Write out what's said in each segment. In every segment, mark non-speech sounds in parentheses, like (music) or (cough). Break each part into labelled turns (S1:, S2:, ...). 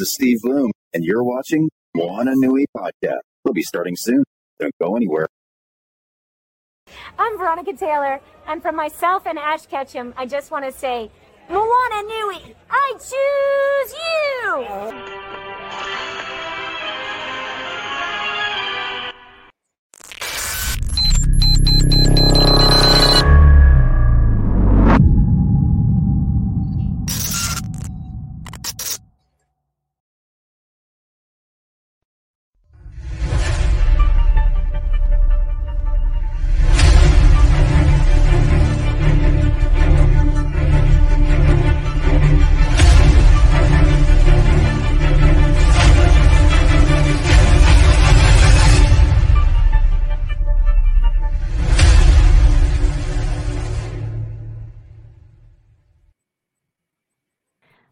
S1: Is Steve Blum, and you're watching Moana Nui Podcast. We'll be starting soon. Don't go anywhere.
S2: I'm Veronica Taylor, and from myself and Ash Ketchum, I just want to say, Moana Nui, I choose you!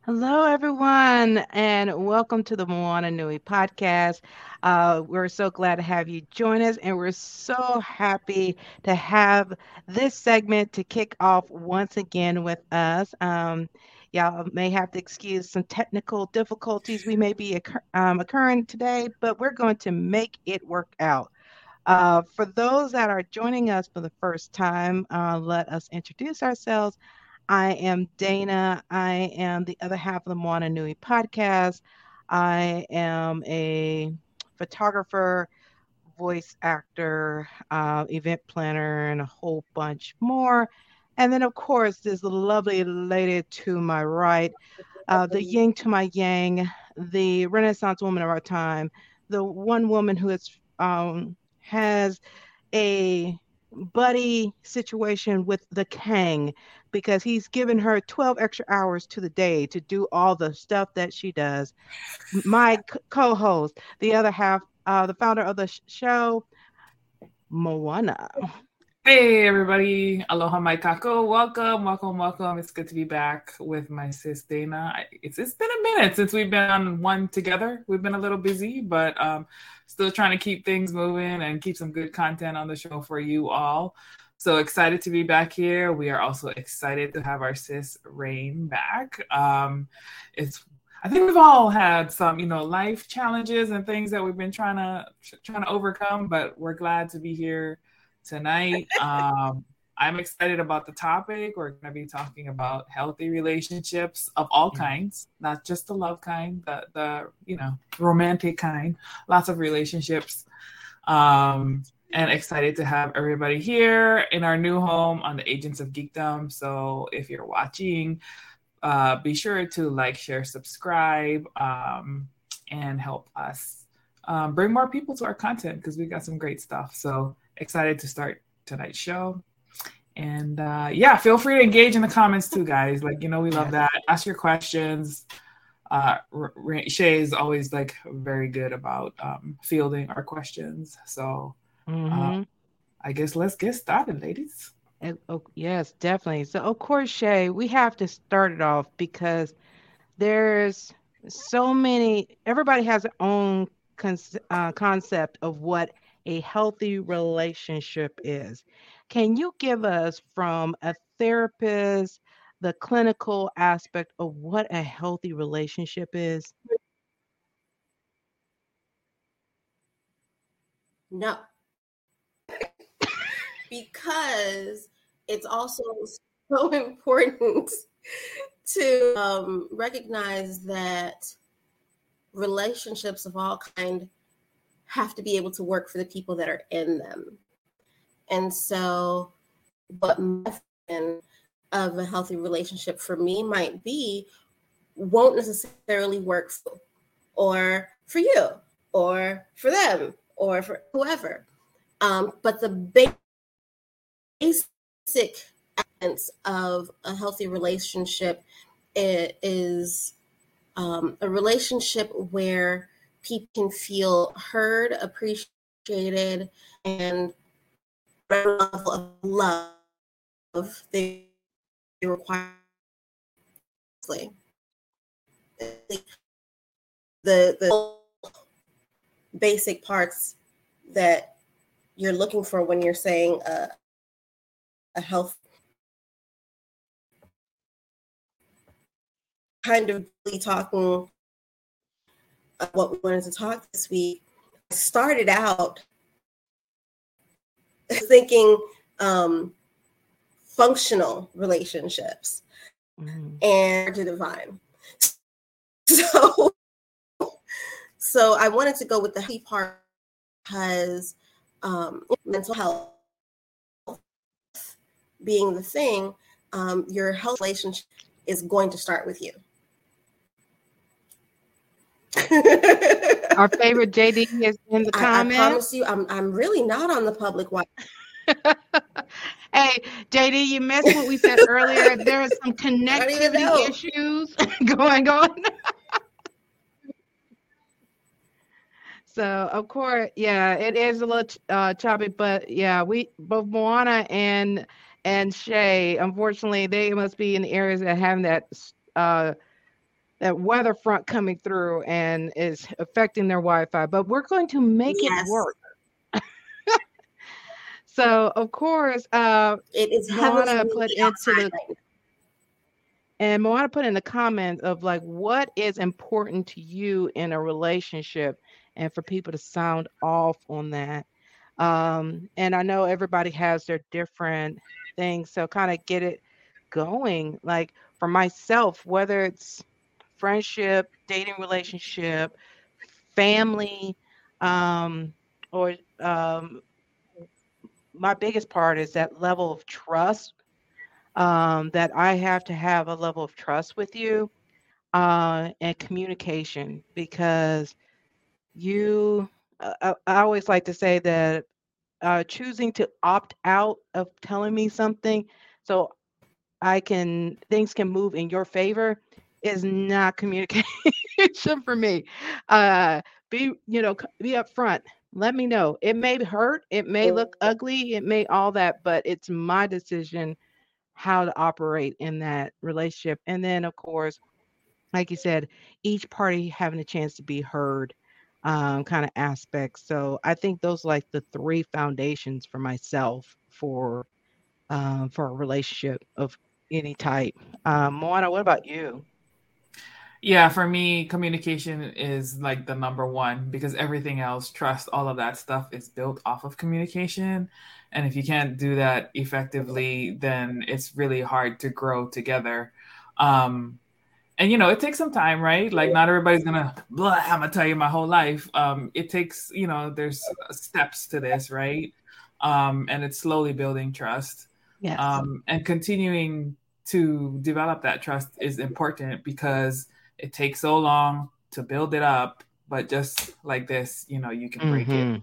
S3: Hello, everyone, and welcome to the Moana Nui podcast. Uh, we're so glad to have you join us, and we're so happy to have this segment to kick off once again with us. Um, y'all may have to excuse some technical difficulties we may be occur- um, occurring today, but we're going to make it work out. Uh, for those that are joining us for the first time, uh, let us introduce ourselves. I am Dana. I am the other half of the Moana Nui podcast. I am a photographer, voice actor, uh, event planner, and a whole bunch more. And then, of course, the lovely lady to my right, uh, the yin to my yang, the Renaissance woman of our time, the one woman who is, um, has a buddy situation with the Kang because he's given her 12 extra hours to the day to do all the stuff that she does. My (laughs) co host, the other half, uh, the founder of the sh- show, Moana.
S4: Hey everybody, aloha mai kākou. Welcome, welcome, welcome. It's good to be back with my sis Dana. It's it's been a minute since we've been on one together. We've been a little busy, but um, still trying to keep things moving and keep some good content on the show for you all. So excited to be back here. We are also excited to have our sis Reign back. Um, it's I think we've all had some, you know, life challenges and things that we've been trying to trying to overcome, but we're glad to be here tonight. (laughs) Um, I'm excited about the topic. We're going to be talking about healthy relationships of all kinds, not just the love kind, the the you know romantic kind. Lots of relationships, um, and excited to have everybody here in our new home on the Agents of Geekdom. So if you're watching, uh, be sure to like, share, subscribe, um, and help us um, bring more people to our content because we got some great stuff. So excited to start tonight's show. And uh, yeah, feel free to engage in the comments too, guys. Like, you know, we love that. Ask your questions. Uh, R- R- Shae is always like very good about um, fielding our questions. So
S3: Mhm.
S4: uh, I guess let's get started, ladies.
S3: And, oh, yes, definitely. So, of course, Shae, we have to start it off because there's so many, everybody has their own con- uh, concept of what a healthy relationship is. Can you give us, from a therapist, the clinical aspect of what a healthy relationship is?
S5: No. Because it's also (laughs) so important to um, recognize that relationships of all kind have to be able to work for the people that are in them. And so, what my definition of a healthy relationship for me might be won't necessarily work for, or for you, or for them, or for whoever. Um, but the ba- basic essence of a healthy relationship is um, a relationship where people can feel heard, appreciated, and level of love they require. The the basic parts that you're looking for when you're saying a, a health kind of really talking what we wanted to talk this week, I started out (laughs) thinking um, functional relationships mm-hmm. and to divine. (laughs) So, so I wanted to go with the healthy part because um, mental health being the thing, um, your health relationship is going to start with you.
S3: Our favorite (laughs) JD is in the comments.
S5: I, I promise you, I'm I'm really not on the public Wi-Fi. (laughs)
S3: hey, JD, you missed what we said earlier. (laughs) There are some connectivity issues going on. so, of course, yeah, it is a little uh, choppy, but yeah, we both Moana and and Shae, unfortunately, they must be in the areas that have that uh, that weather front coming through and is affecting their Wi-Fi. But we're going to make yes. it work. (laughs) so of course, uh,
S5: it is
S3: Moana put into the and Moana put in the comments of like what is important to you in a relationship, and for people to sound off on that. Um, and I know everybody has their different things, so kind of get it going. Like for myself, whether it's friendship, dating relationship, family, um, or um, my biggest part is that level of trust um, that I have to have a level of trust with you uh, and communication because you, uh, I always like to say that uh, choosing to opt out of telling me something so I can, things can move in your favor is not (laughs) communication for me. Uh, be you know be upfront. Let me know. It may hurt. It may look ugly. It may all that, but it's my decision how to operate in that relationship. And then, of course, like you said, each party having a chance to be heard, um, kind of aspects. So I think those like the three foundations for myself for um, for a relationship of any type. Um, Moana, what about you?
S4: Yeah, for me, communication is like the number one because everything else, trust, all of that stuff is built off of communication. And if you can't do that effectively, then it's really hard to grow together. Um, and you know, it takes some time, right? Like not everybody's gonna blah, I'm gonna tell you my whole life. Um, it takes, you know, there's steps to this, right? Um, and it's slowly building trust.
S3: Yeah.
S4: Um, and continuing to develop that trust is important because it takes so long to build it up, but just like this, you know, you can break mm-hmm. it.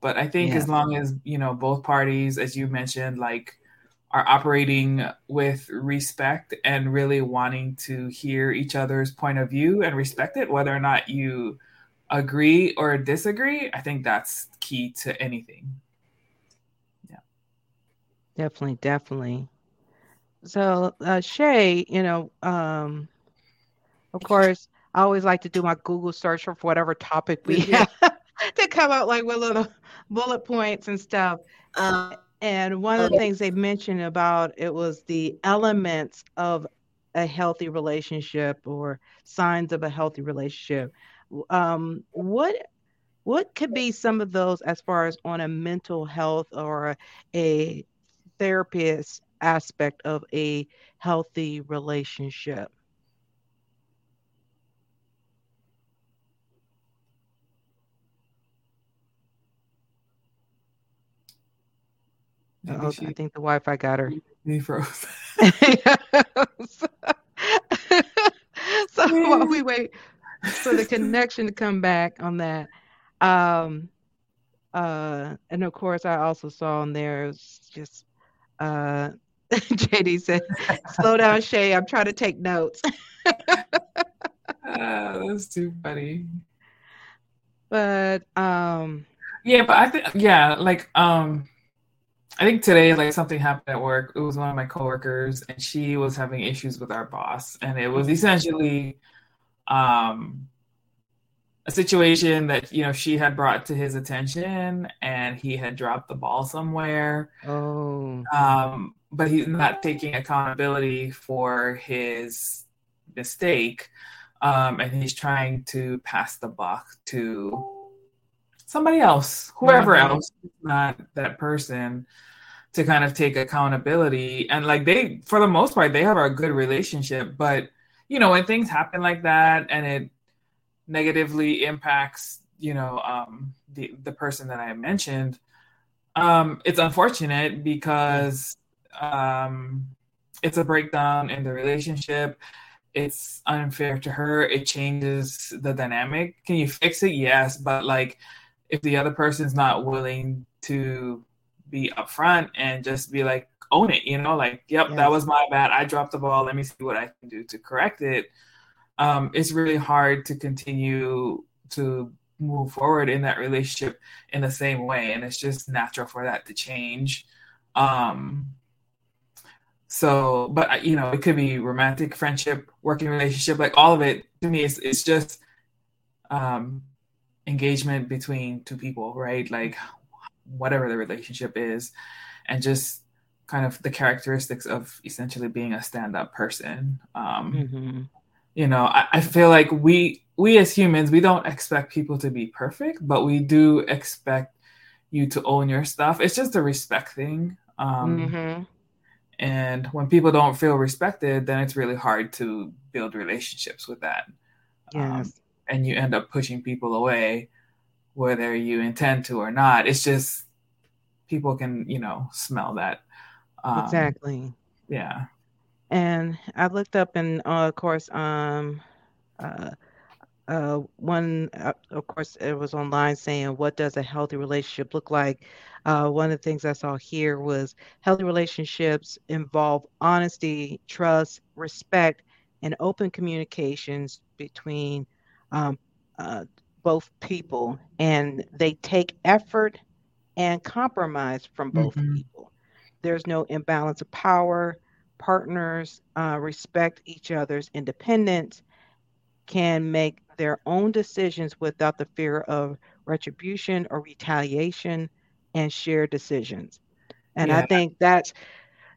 S4: But I think as long as, you know, both parties, as you mentioned, like are operating with respect and really wanting to hear each other's point of view and respect it, whether or not you agree or disagree, I think that's key to anything. Yeah.
S3: Definitely, definitely. So, uh, Shay, you know, um, of (laughs) course, I always like to do my Google search for whatever topic we (laughs) have (laughs) to come out like with little bullet points and stuff. Uh, and one of the things they mentioned about it was the elements of a healthy relationship or signs of a healthy relationship. Um, what what could be some of those as far as on a mental health or a therapist aspect of a healthy relationship? Oh, I think the Wi-Fi got her.
S4: He froze. (laughs) (laughs)
S3: so while we wait for the connection to come back on that, um, uh, and of course, I also saw on there just uh, (laughs) JD said, "Slow down, Shae. I'm trying to take notes."
S4: oh, that's too funny.
S3: But um,
S4: yeah, but I think yeah, like um I think today, like something happened at work. It was one of my coworkers, and she was having issues with our boss, and it was essentially um, a situation that you know she had brought to his attention, and he had dropped the ball somewhere.
S3: Oh,
S4: um, but he's not taking accountability for his mistake. um, and he's trying to pass the buck to somebody else, whoever mm-hmm. else, not that person, to kind of take accountability. And like they, for the most part, they have a good relationship. But you know, when things happen like that and it negatively impacts, you know, um, the the person that I mentioned, um, it's unfortunate because um, it's a breakdown in the relationship it's unfair to her. It changes the dynamic. Can you fix it? Yes, but like if the other person's not willing to be upfront and just be like own it, you know, like yep, yes. that was my bad. I dropped the ball. Let me see what I can do to correct it. Um, it's really hard to continue to move forward in that relationship in the same way, and it's just natural for that to change. Um, so, but you know, it could be romantic, friendship, working relationship, like all of it. To me, it's it's just um, engagement between two people, right? Like whatever the relationship is, and just kind of the characteristics of essentially being a stand-up person. Um, mm-hmm. You know, I, I feel like we we as humans we don't expect people to be perfect, but we do expect you to own your stuff. It's just a respect thing. Um, mm-hmm and when people don't feel respected, then it's really hard to build relationships with that. Um, yes. Um, and you end up pushing people away, whether you intend to or not. It's just people can, you know, smell that.
S3: Um, exactly.
S4: Yeah.
S3: And I looked up, and uh, of course, um, uh, uh, one, uh, of course, it was online saying, What does a healthy relationship look like? Uh, one of the things I saw here was healthy relationships involve honesty, trust, respect, and open communications between um, uh, both people. And they take effort and compromise from both mm-hmm. people. There's no imbalance of power. Partners uh, respect each other's independence, can make their own decisions without the fear of retribution or retaliation and share decisions. And yeah. I think that's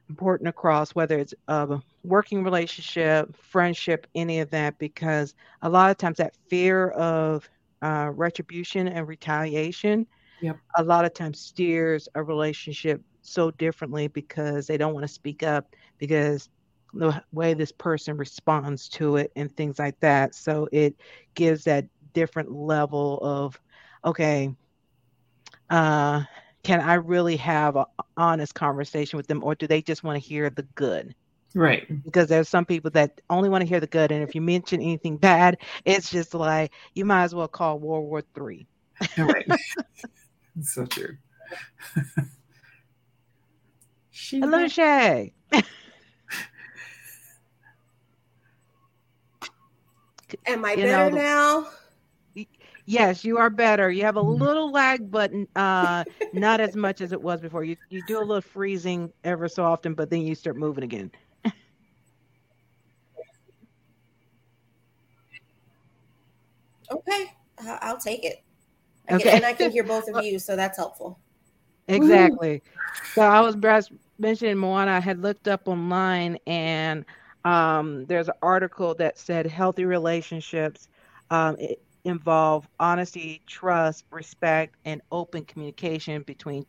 S3: important across whether it's a working relationship, friendship, any of that, because a lot of times that fear of uh, retribution and retaliation, yep. a lot of times steers a relationship so differently because they don't want to speak up because the way this person responds to it and things like that. So it gives that different level of, okay, uh, can I really have an honest conversation with them, or do they just want to hear the good?
S4: Right.
S3: Because there's some people that only want to hear the good, and if you mention anything bad, it's just like you might as well call World War Three. right. (laughs)
S4: so true. (laughs)
S3: Hello, Shae.
S5: Am I you better know, now?
S3: Yes, you are better. You have a mm-hmm. little lag, but uh, not as much as it was before. You you do a little freezing ever so often, but then you start moving again.
S5: okay, I'll take it. I okay, can, and I can hear both of (laughs) you, so that's helpful.
S3: Exactly. So I was mentioning Moana. I had looked up online, and um, there's an article that said healthy relationships. Um, it, involve honesty, trust, respect, and open communication between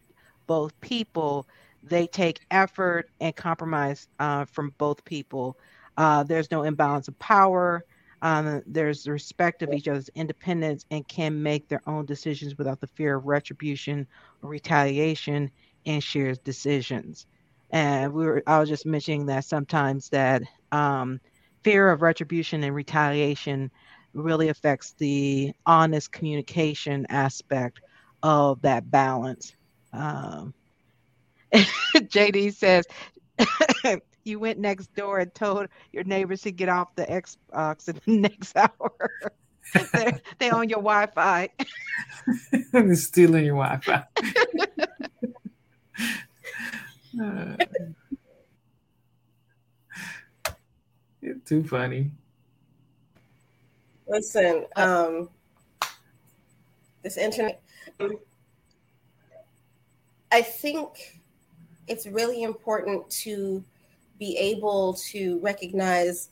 S3: both people. They take effort and compromise uh, from both people. Uh, there's no imbalance of power. Um, there's respect of each other's independence and can make their own decisions without the fear of retribution or retaliation and shares decisions. And we were, I was just mentioning that sometimes that um, fear of retribution and retaliation really affects the honest communication aspect of that balance. Um, (laughs) JD says, (laughs) you went next door and told your neighbors to get off the Xbox in the (laughs) next hour. they, they own your Wi-Fi.
S4: They're stealing your Wi-Fi. uh, it's too funny.
S5: Listen, um, this internet, I think it's really important to be able to recognize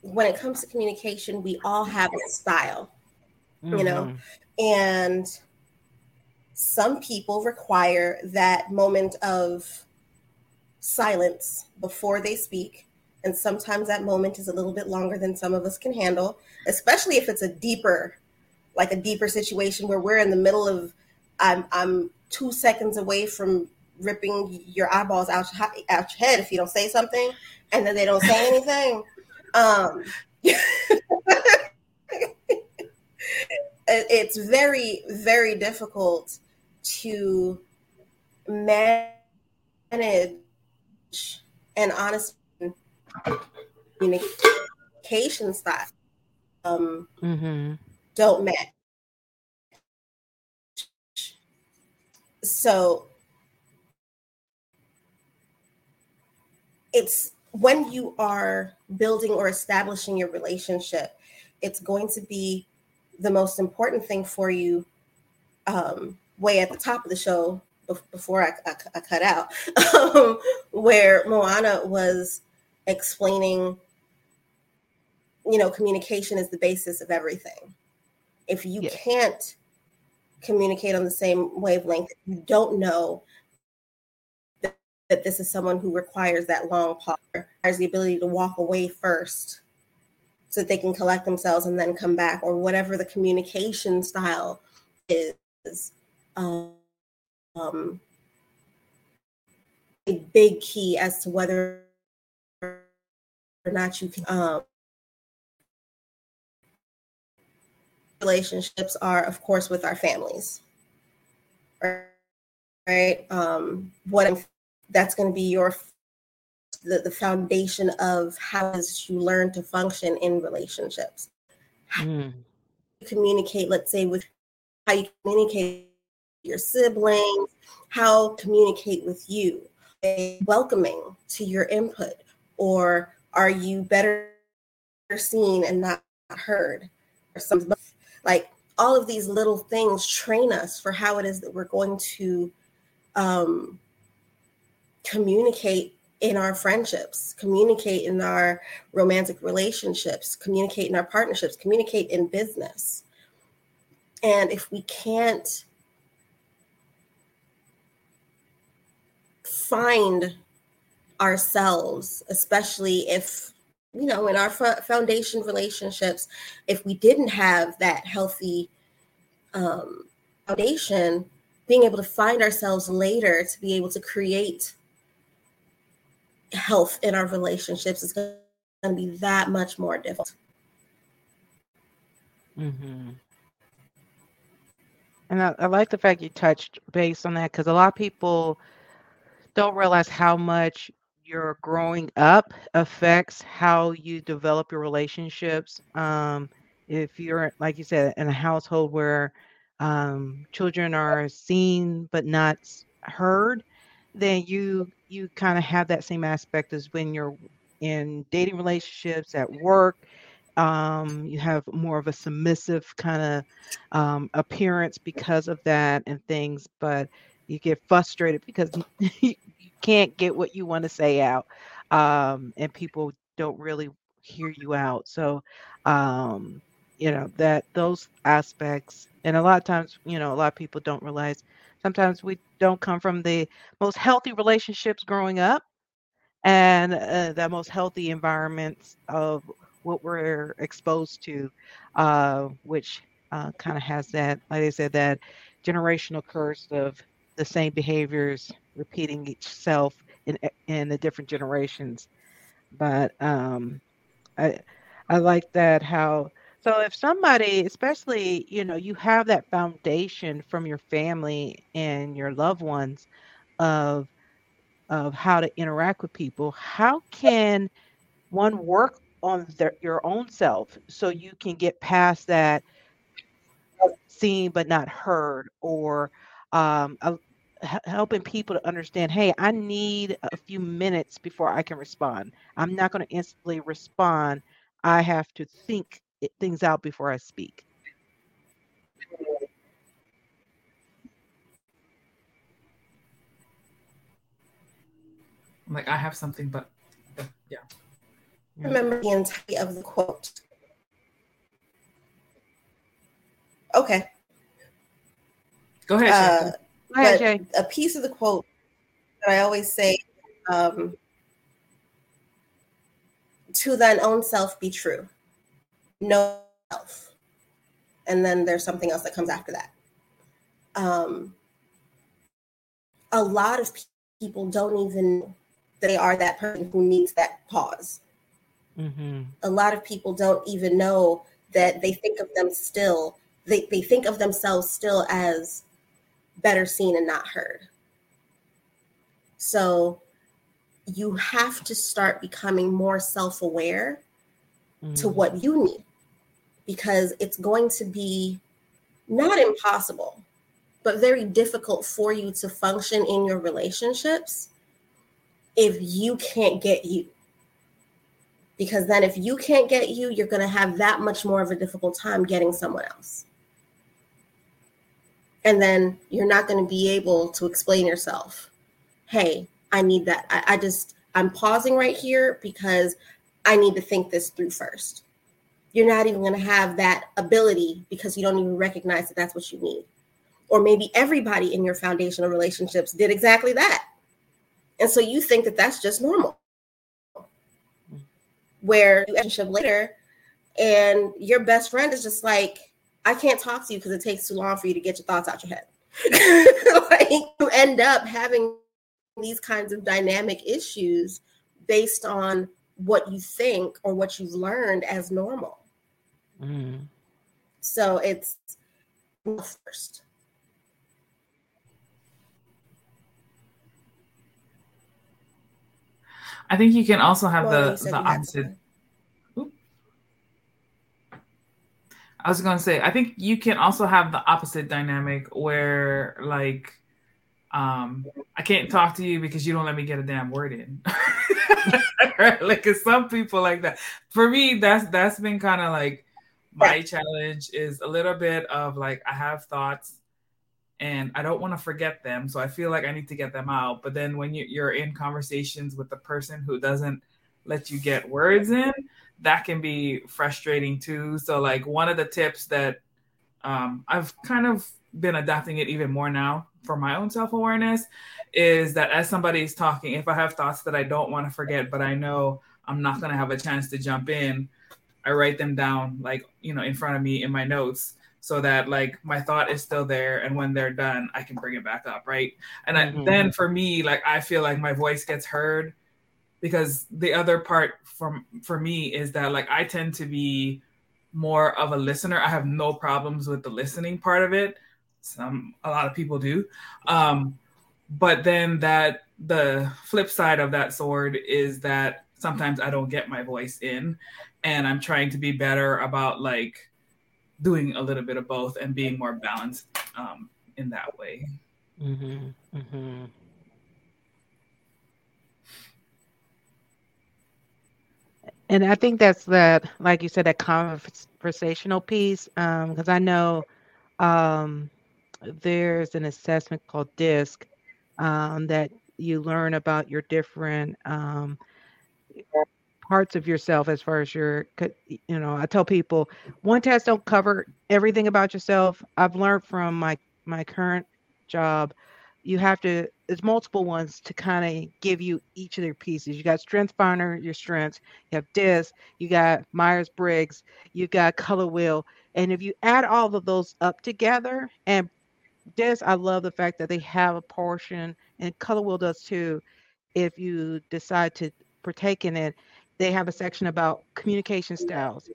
S5: when it comes to communication, we all have a style, mm-hmm. you know, and some people require that moment of silence before they speak. And sometimes that moment is a little bit longer than some of us can handle, especially if it's a deeper, like a deeper situation where we're in the middle of, I'm, I'm two seconds away from ripping your eyeballs out, out your head if you don't say something, and then they don't say (laughs) anything. Um, (laughs) it's very, very difficult to manage an honest communication style. Um, mm-hmm. Don't match. So it's when you are building or establishing your relationship, it's going to be the most important thing for you um, way at the top of the show before I, I, I cut out, (laughs) um, where Moana was explaining, you know, communication is the basis of everything. If you yes. can't communicate on the same wavelength, you don't know that, that this is someone who requires that long pause, requires the ability to walk away first so that they can collect themselves and then come back, or whatever the communication style is um, um, a big key as to whether not you can. Um, relationships are, of course, with our families, right? Um, what I'm, that's going to be your the, the foundation of how is you learn to function in relationships. Mm. communicate, let's say, with how you communicate your siblings, how communicate with you, welcoming to your input, or are you better seen and not heard? Or some like all of these little things train us for how it is that we're going to um, communicate in our friendships, communicate in our romantic relationships, communicate in our partnerships, communicate in business. And if we can't find ourselves, especially if, you know, in our foundation relationships, if we didn't have that healthy um, foundation, being able to find ourselves later to be able to create health in our relationships is going to be that much more difficult.
S3: Mm-hmm. And I, I, like the fact you touched base on that because a lot of people don't realize how much your growing up affects how you develop your relationships. Um, if you're, like you said, in a household where um, children are seen but not heard, then you you kind of have that same aspect as when you're in dating relationships at work. Um, you have more of a submissive kind of um, appearance because of that and things, but you get frustrated because (laughs) can't get what you want to say out um, and people don't really hear you out. So um, you know that those aspects and a lot of times you know a lot of people don't realize sometimes we don't come from the most healthy relationships growing up and uh, the most healthy environments of what we're exposed to uh, which uh, kind of has that like i said that generational curse of the same behaviors repeating itself in in the different generations. But um, I I like that how so if somebody, especially you know, you have that foundation from your family and your loved ones of of how to interact with people, how can one work on their, your own self so you can get past that seen but not heard or um, helping people to understand hey i need a few minutes before i can respond i'm not going to instantly respond i have to think it, things out before i speak
S4: like i have something but yeah
S5: remember the entirety of the quote. Okay.
S4: Go ahead.
S5: Uh,
S3: Go ahead,
S5: but
S3: Jay.
S5: a piece of the quote that I always say um, to thine own self be true. Know self. And then there's something else that comes after that. Um, a lot of people don't even know that they are that person who needs that pause.
S3: Mm-hmm.
S5: A lot of people don't even know that they think of them still, they, they think of themselves still as better seen and not heard. So you have to start becoming more self aware to
S3: Mm-hmm.
S5: what you need because it's going to be not impossible, but very difficult for you to function in your relationships if you can't get you. Because then, if you can't get you, you're going to have that much more of a difficult time getting someone else. And then you're not going to be able to explain yourself. Hey, I need that. I, I just, I'm pausing right here because I need to think this through first. You're not even going to have that ability because you don't even recognize that that's what you need. Or maybe everybody in your foundational relationships did exactly that. And so you think that that's just normal. Where you relationship later and your best friend is just like, I can't talk to you because it takes too long for you to get your thoughts out your head. (laughs) like you end up having these kinds of dynamic issues based on what you think or what you've learned as normal.
S3: Mm-hmm.
S5: So it's first.
S4: I think you can also have
S5: Well,
S4: the the opposite. I was going to say, I think you can also have the opposite dynamic where, like, um, I can't talk to you because you don't let me get a damn word in. (laughs) like, it's some people like that. For me, that's that's been kind of like my challenge is a little bit of like I have thoughts and I don't want to forget them, so I feel like I need to get them out. But then when you, you're in conversations with the person who doesn't let you get words in, that can be frustrating too. So, like one of the tips that um, I've kind of been adapting it even more now for my own self awareness is that as somebody's talking, if I have thoughts that I don't want to forget, but I know I'm not going to have a chance to jump in, I write them down, like, you know, in front of me in my notes so that like my thought is still there and when they're done i can bring it back up right and I,
S3: Mhm.
S4: then for me like i feel like my voice gets heard because the other part from for me is that like i tend to be more of a listener i have no problems with the listening part of it some a lot of people do um but then that the flip side of that sword is that sometimes i don't get my voice in and i'm trying to be better about like doing a little bit of both and being more balanced um, in that way
S3: Mm-hmm. Mm-hmm. And I think that's that, like you said, that conversational piece. Because I know um, there's an assessment called DISC um, that you learn about your different um, parts of yourself as far as your, you know, I tell people one test don't cover everything about yourself. I've learned from my my current job you have to there's multiple ones to kind of give you each of their pieces. You got strength finder your strengths. You have disc. You got myers-briggs you got color wheel. And if you add all of those up together and disc i love the fact that they have a portion and color wheel does too. If you decide to partake in it they have a section about communication styles.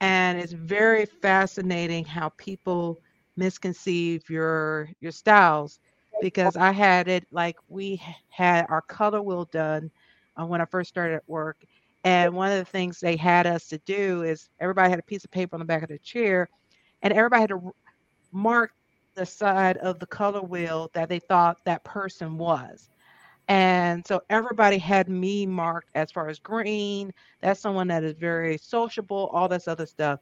S3: And it's very fascinating how people misconceive your your styles because I had it like we had our color wheel done uh, when I first started at work. And one of the things they had us to do is everybody had a piece of paper on the back of the chair, and everybody had to mark the side of the color wheel that they thought that person was. And so everybody had me marked as far as green. That's someone that is very sociable, all this other stuff.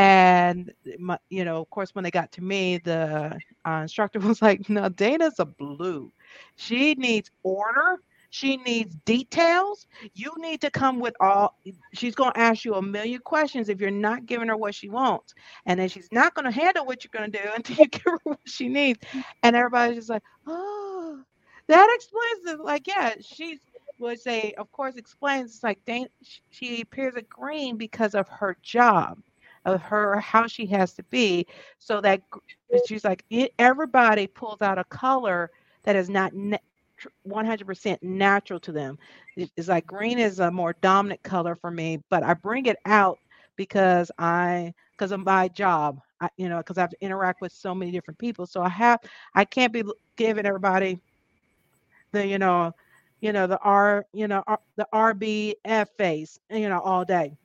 S3: And my, you know, of course, when they got to me, the uh, instructor (laughs) was like, "No, Dana's a blue. She needs order. She needs details. You need to come with all. She's going to ask you a million questions if you're not giving her what she wants. And then she's not going to handle what you're going to do (laughs) until you give her what she needs. And everybody's just like, oh, that explains it. Like, yeah, she's would say, of course, explains it's like Dana, she appears a green because of her job, of her how she has to be. So that she's like everybody pulls out a color that is not 100% natural to them. It's like green is a more dominant color for me, but I bring it out because I because of my job. I, you know, because I have to interact with so many different people. So I have I can't be giving everybody the you know you know, the R, you know, R, the RBF face, you know, all day.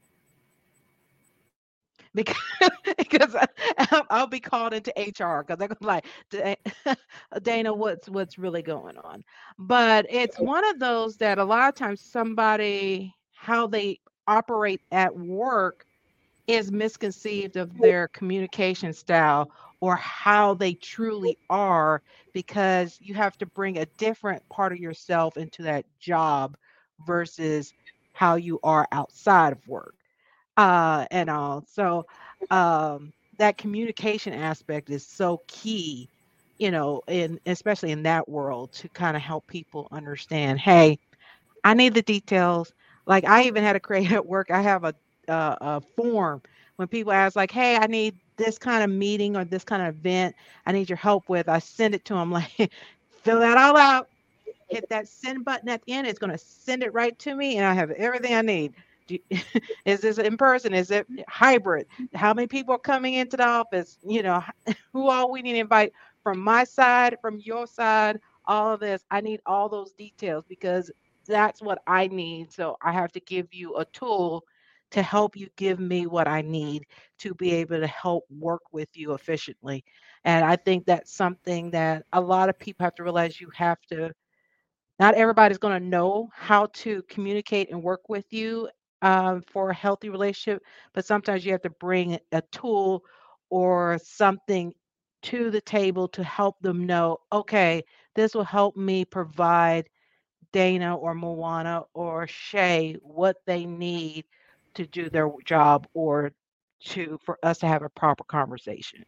S3: (laughs) Because, because I, will be called into HR because they're gonna be like, (laughs) Dana, what's what's really going on? But it's one of those that a lot of times somebody how they operate at work is misconceived of their communication style or how they truly are because you have to bring a different part of yourself into that job versus how you are outside of work uh, and all so um, that communication aspect is so key you know in especially in that world to kind of help people understand hey i need the details like i even had to create at work i have a, a, a form when people ask like hey i need this kind of meeting or this kind of event I need your help with, I send it to them (laughs) like, fill that all out, hit that send button at the end. It's going to send it right to me, and I have everything I need. (laughs) Is this in person? Is it hybrid? How many people are coming into the office? You know, (laughs) who all we need to invite from my side, from your side, all of this. I need all those details because that's what I need. So I have to give you a tool to help you give me what I need to be able to help work with you efficiently. And I think that's something that a lot of people have to realize you have to, not everybody's going to know how to communicate and work with you um, for a healthy relationship, but sometimes you have to bring a tool or something to the table to help them know, okay, this will help me provide Dana or Moana or Shae what they need to do their job or to for us to have a proper conversation.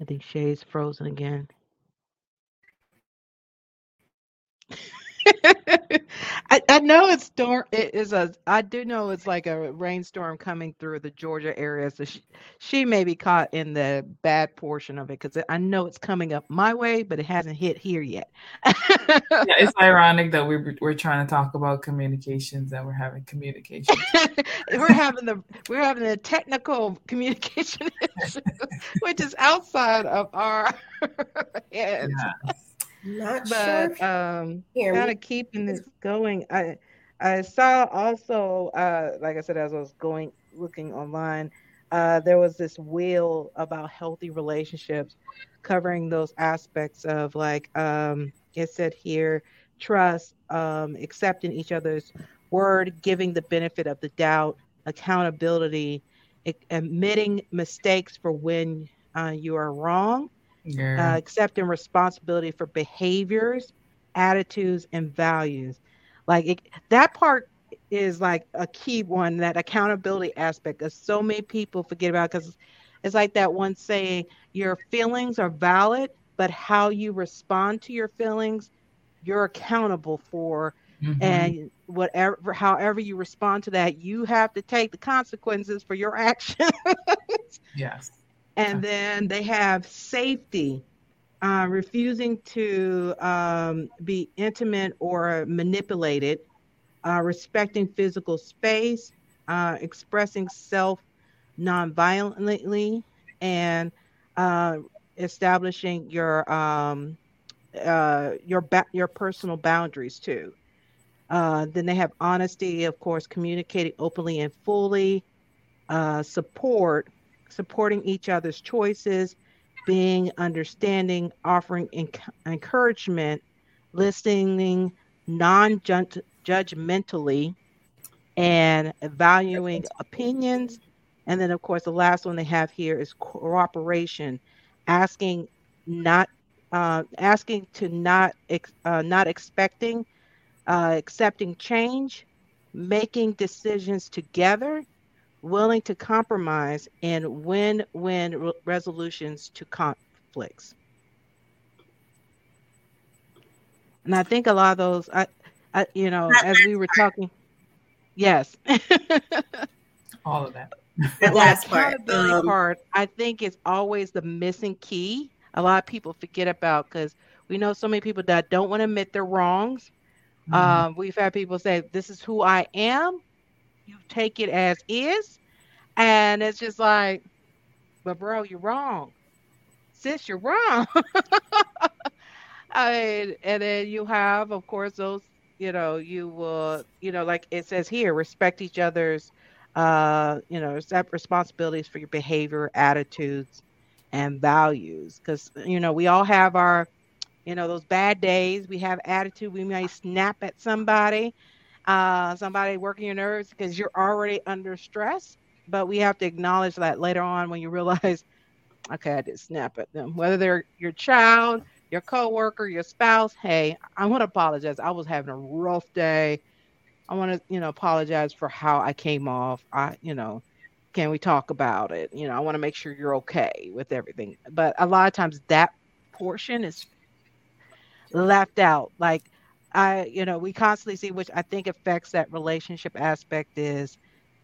S3: I think Shae's frozen again. (laughs) I, I know it's storm. It is a. I do know it's like a rainstorm coming through the Georgia area, so she, she may be caught in the bad portion of it because I know it's coming up my way, but it hasn't hit here yet.
S4: yeah, it's (laughs) ironic that we're we're trying to talk about communications and we're having communication. (laughs)
S3: we're having the we're having a technical communication issue, which is outside of our heads. Yeah.
S5: Not
S3: but
S5: sure.
S3: um, kind of keeping this going. I I saw also, uh, like I said, as I was going looking online, uh, there was this wheel about healthy relationships, covering those aspects of like um, it said here, trust, um, accepting each other's word, giving the benefit of the doubt, accountability, admitting mistakes for when uh, you are wrong, yeah. uh, accepting responsibility for behaviors, attitudes, and values. Like it, that part is like a key one. That accountability aspect that so many people forget about because it's like that one saying: your feelings are valid, but how you respond to your feelings, you're accountable for. Mm-hmm. And whatever, however you respond to that, you have to take the consequences for your (laughs) actions.
S4: yes.
S3: And then they have safety, uh, refusing to um, be intimate or manipulated, uh, respecting physical space, uh, expressing self nonviolently, and uh, establishing your um, uh, your ba- your personal boundaries too. Uh, then they have honesty, of course, communicating openly and fully, support, supporting each other's choices, being understanding, offering encouragement, listening non judgmentally, and valuing opinions. And then, of course, the last one they have here is cooperation, asking not uh, asking to not uh, not expecting uh, accepting change making decisions together willing to compromise and win-win re- resolutions to conflicts. And i think a lot of those i, I you know as we were talking yes. (laughs)
S4: All of that.
S5: That last part,
S3: um, part i think is always the missing key. A lot of people forget about because we know so many people that don't want to admit their wrongs. Mm-hmm. um, we've had people say this is who i am you take it as is. And it's just like but bro you're wrong. Sis you're wrong. (laughs) I mean, and then you have of course those you know you will you know like it says here respect each other's uh you know accept responsibilities for your behavior attitudes and values. Because you know we all have our you know those bad days. We have attitude. We may snap at somebody uh, somebody working your nerves because you're already under stress. But we have to acknowledge that later on when you realize, (laughs) okay, I did snap at them. Whether they're your child, your coworker, your spouse, hey, I want to apologize. I was having a rough day. I want to, you know, apologize for how I came off. I, you know, can we talk about it? You know, I want to make sure you're okay with everything. But a lot of times that portion is left out. Like I, you know, we constantly see, which I think affects that relationship aspect is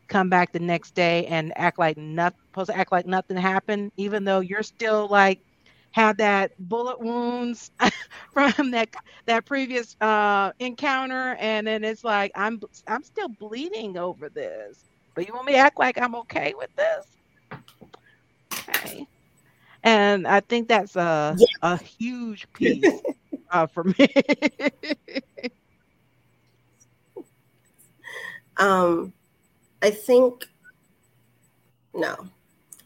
S3: come back the next day and act like nothing, supposed to act like nothing happened, even though you're still like have that bullet wounds (laughs) from that that previous uh, encounter, and then it's like I'm I'm still bleeding over this, but you want me to act like I'm okay with this? Okay, and I think that's a yeah. a huge piece uh, for me. (laughs)
S5: um, I think no,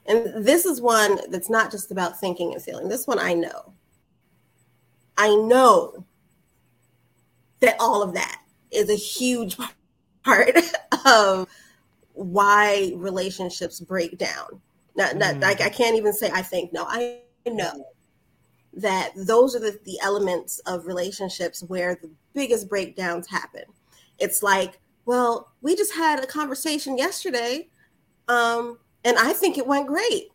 S5: and this is one that's not just about thinking and feeling. This one I know. I know that all of that is a huge (laughs) part of why relationships break down. Not, not mm. like I can't even say I think. No, I know that those are the, the elements of relationships where the biggest breakdowns happen. It's like, well, we just had a conversation yesterday, um, and I think it went great.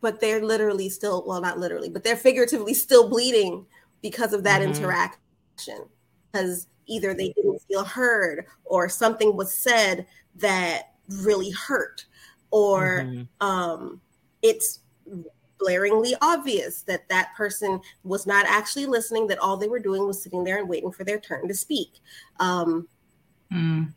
S5: But they're literally still, well, not literally, but they're figuratively still bleeding because of that mm-hmm. interaction. Because either they didn't feel heard or something was said that really hurt, or mm-hmm. um, it's blaringly obvious that that person was not actually listening that all they were doing was sitting there and waiting for their turn to speak. Um, mm.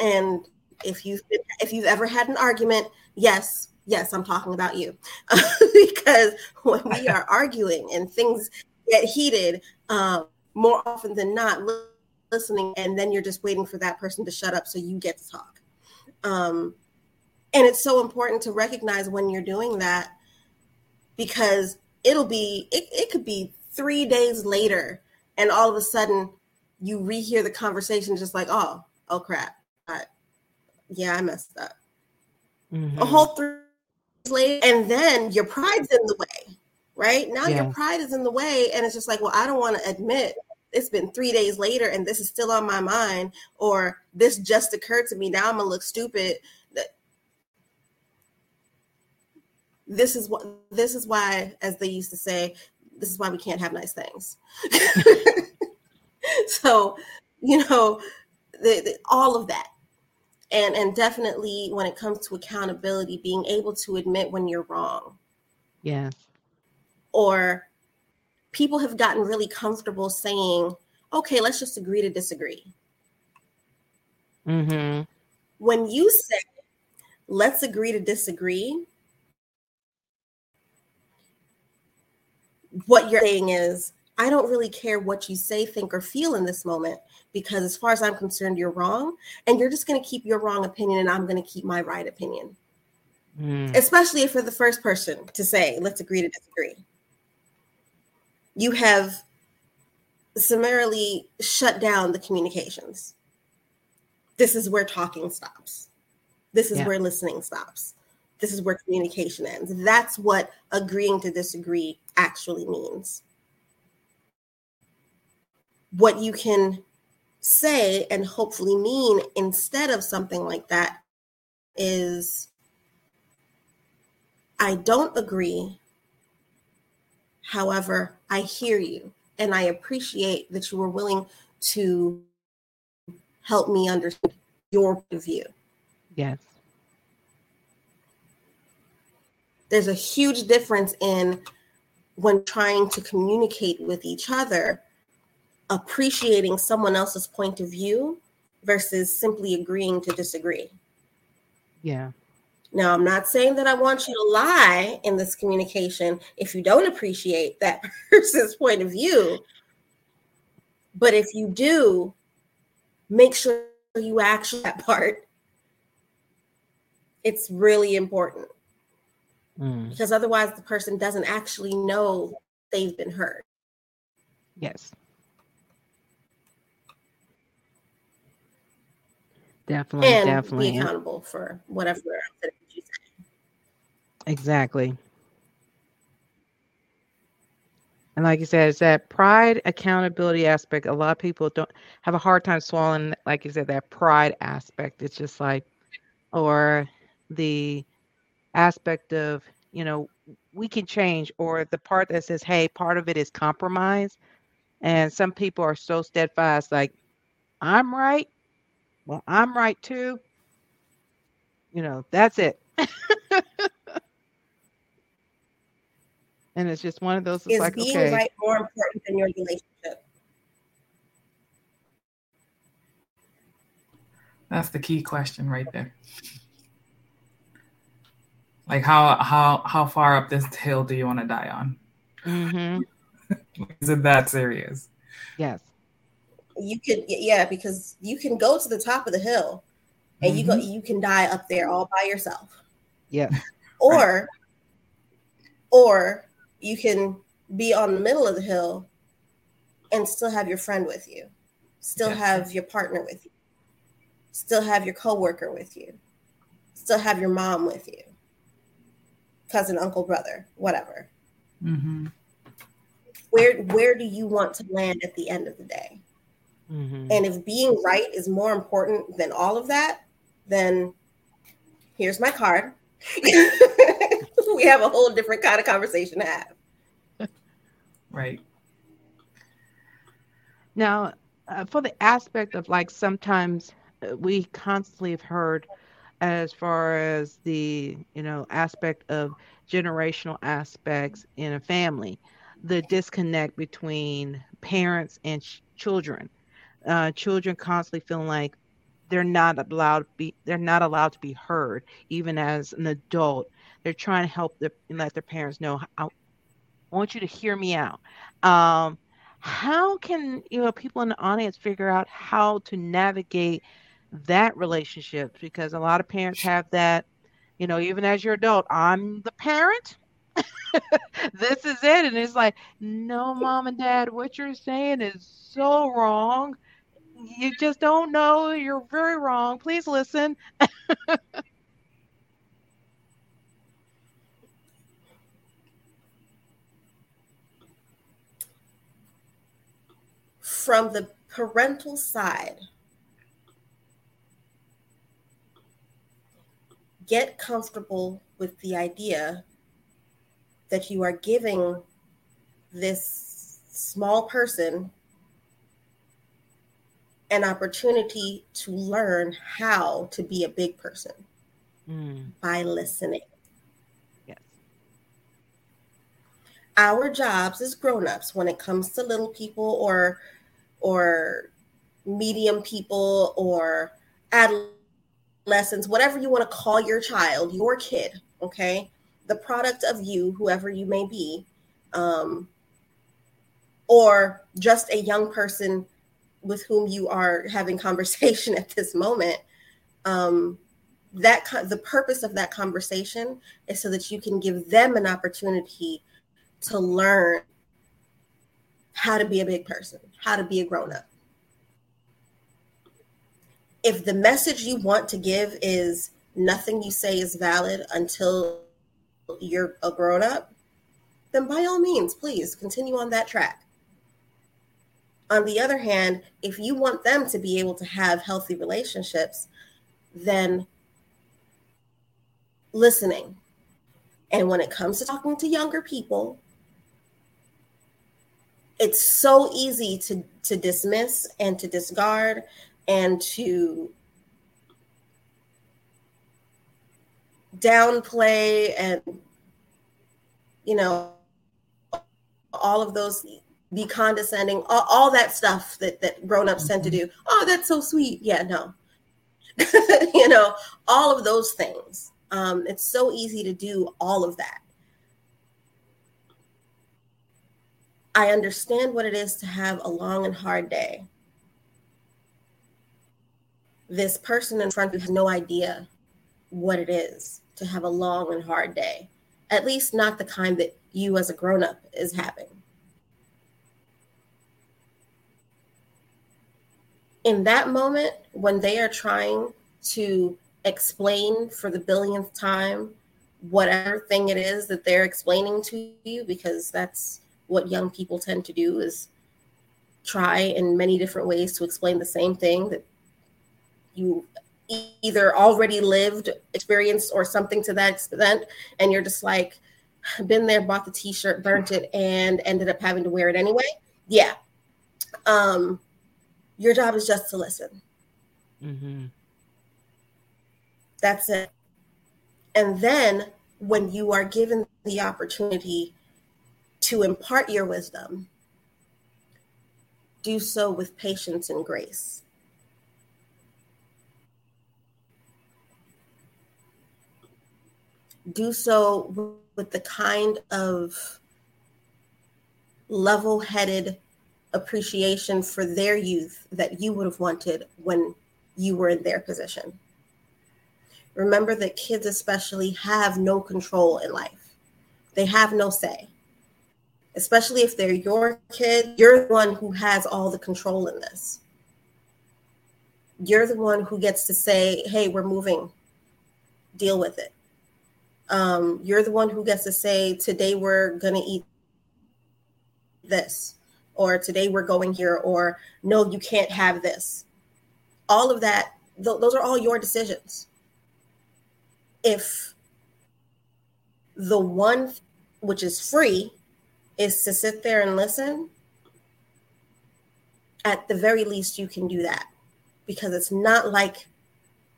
S5: and if you if you've ever had an argument yes yes i'm talking about you. (laughs) Because when we (laughs) are arguing and things get heated um, more often than not listening and then you're just waiting for that person to shut up so you get to talk. Um, and it's so important to recognize when you're doing that because it'll be it, it could be three days later and all of a sudden you rehear the conversation just like oh oh crap I, yeah i messed up mm-hmm. a whole three days later and then your pride's in the way right now yeah. your pride is in the way and it's just like well i don't want to admit it's been three days later and this is still on my mind or this just occurred to me now i'm gonna look stupid this is what this is why, as they used to say, this is why we can't have nice things. (laughs) so, you know, the, the, all of that. And, and definitely when it comes to accountability, being able to admit when you're wrong.
S3: Yeah.
S5: Or people have gotten really comfortable saying, okay, let's just agree to disagree.
S3: Mm-hmm.
S5: When you say, let's agree to disagree, what you're saying is, I don't really care what you say, think, or feel in this moment because, as far as I'm concerned, you're wrong. And you're just going to keep your wrong opinion, and I'm going to keep my right opinion. Mm. Especially if you're the first person to say, let's agree to disagree. You have summarily shut down the communications. This is where talking stops. This is yeah. where listening stops. this is where communication ends. That's what agreeing to disagree actually means. What you can say and hopefully mean instead of something like that is I don't agree. However, I hear you and I appreciate that you were willing to help me understand your view.
S3: Yes.
S5: There's a huge difference in when trying to communicate with each other, appreciating someone else's point of view versus simply agreeing to disagree.
S3: Yeah.
S5: Now, I'm not saying that I want you to lie in this communication if you don't appreciate that (laughs) person's point of view. But if you do, make sure you actually that part. It's really important
S3: Mm.
S5: because otherwise the person doesn't actually know they've been heard.
S3: Yes. Definitely,
S5: and
S3: definitely.
S5: be accountable for whatever you say.
S3: Exactly. And like you said, it's that pride accountability aspect. A lot of people don't have a hard time swallowing, like you said, that pride aspect. It's just like, or the aspect of, you know, we can change, or the part that says, hey, part of it is compromise. And some people are so steadfast, like, I'm right. Well, I'm right too. You know, that's it. and it's just one of those. It's
S5: Is
S3: like,
S5: being
S3: okay,
S5: right more important than your relationship?
S4: That's the key question right there. Like how how how far up this hill do you want to die on?
S3: hmm (laughs)
S4: Is it that serious?
S3: yes,
S5: You could, yeah, because you can go to the top of the hill, and you go,
S3: Mm-hmm.
S5: you can die up there all by yourself.
S3: Yeah. (laughs)
S5: or or you can be on the middle of the hill and still have your friend with you still
S4: Yes.
S5: have your partner with you still have your coworker with you still have your mom with you cousin uncle brother whatever.
S4: Mm-hmm.
S5: where where do you want to land at the end of the day?
S3: Hmm
S5: and if being right is more important than all of that then here's my card. (laughs) We have a whole different kind of conversation to have. (laughs)
S4: Right.
S3: Now, uh, for the aspect of like sometimes uh, we constantly have heard as far as the you know aspect of generational aspects in a family, the disconnect between parents and ch- children. Uh, children constantly feeling like they're not allowed be they're not allowed to be heard even as an adult they're trying to help their, and let their parents know I want you to hear me out um, how can you know people in the audience figure out how to navigate that relationship because a lot of parents have that you know even as your adult i'm the parent. (laughs) This is it. And it's like no mom and dad what you're saying is so wrong. You just don't know. You're very wrong. Please listen.
S5: From the parental side, get comfortable with the idea that you are giving this small person an opportunity to learn how to be a big person
S3: Mm,
S5: by listening.
S3: yes
S5: our jobs as grown-ups when it comes to little people or or medium people or adolescents whatever you want to call your child your kid okay the product of you whoever you may be um, or just a young person with whom you are having (laughs) conversation at this moment um, that co- the purpose of that conversation is so that you can give them an opportunity to learn how to be a big person, how to be a grown up. If the message you want to give is nothing you say is valid until you're a grown up, then by all means, please continue on that track. On the other hand, if you want them to be able to have healthy relationships, then listening. And when it comes to talking to younger people, it's so easy to, to dismiss and to discard and to downplay and you know all of those be condescending all, all that stuff that that grown-ups tend to do. Oh that's so sweet. Yeah no. (laughs) You know all of those things. Um, it's so easy to do all of that. I understand what it is to have a long and hard day this person in front of you has no idea what it is to have a long and hard day, at least not the kind that you as a grown up is having. In that moment, when they are trying to explain for the billionth time whatever thing it is that they're explaining to you, because that's what young people tend to do is try in many different ways to explain the same thing that you either already lived, experienced, or something to that extent, and you're just like, (sighs) been there, bought the t-shirt, burnt it, and ended up having to wear it anyway. Yeah. Um, your job is just to listen. Mm-hmm. That's it. And then when you are given the opportunity to impart your wisdom, do so with patience and grace. Do so with the kind of level headed appreciation for their youth that you would have wanted when you were in their position. Remember that kids, especially, have no control in life, they have no say. Especially if they're your kid, you're the one who has all the control in this. You're the one who gets to say, hey, we're moving, deal with it um, you're the one who gets to say today we're going to eat this or today we're going here or no you can't have this. All of that th- those are all your decisions. If the one which is free is to sit there and listen at the very least you can do that. Because it's not like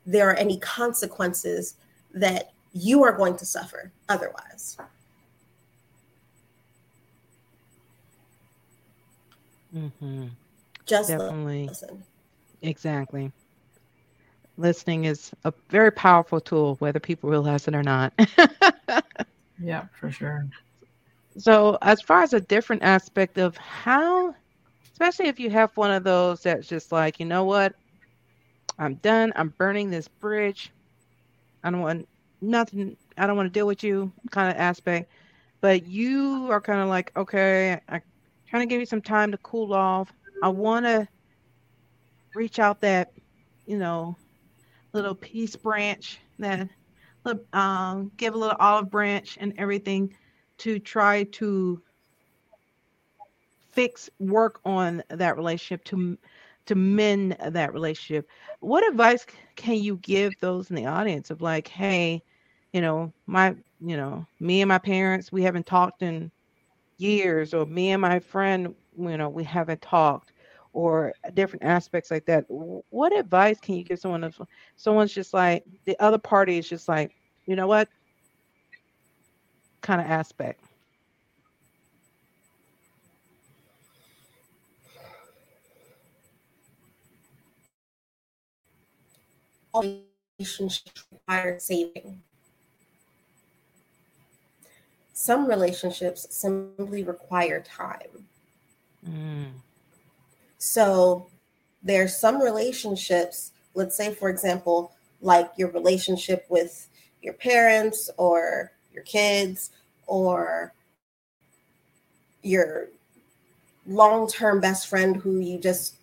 S5: there are any consequences that you are going to suffer otherwise.
S3: Mm-hmm.
S5: Just definitely listen.
S3: Exactly. Listening is a very powerful tool, whether people realize it or not. (laughs)
S4: yeah, for sure.
S3: So, as far as a different aspect of how, especially if you have one of those that's just like, you know what, I'm done, I'm burning this bridge. I don't want nothing, I don't want to deal with you kind of aspect. But you are kind of like, okay, I trying to give you some time to cool off. I want to reach out that, you know, little peace branch that um, give a little olive branch and everything to try to fix work on that relationship to to mend that relationship what advice can you give those in the audience of like hey you know my you know me and my parents we haven't talked in years or me and my friend you know we haven't talked or uh, different aspects like that what advice can you give someone if someone's just like the other party is just like you know what? kind of aspect
S5: relationships require saving. Some relationships simply require time. Mm. So there's some relationships, let's say, for example, like your relationship with your parents or your kids or your long term best friend who you just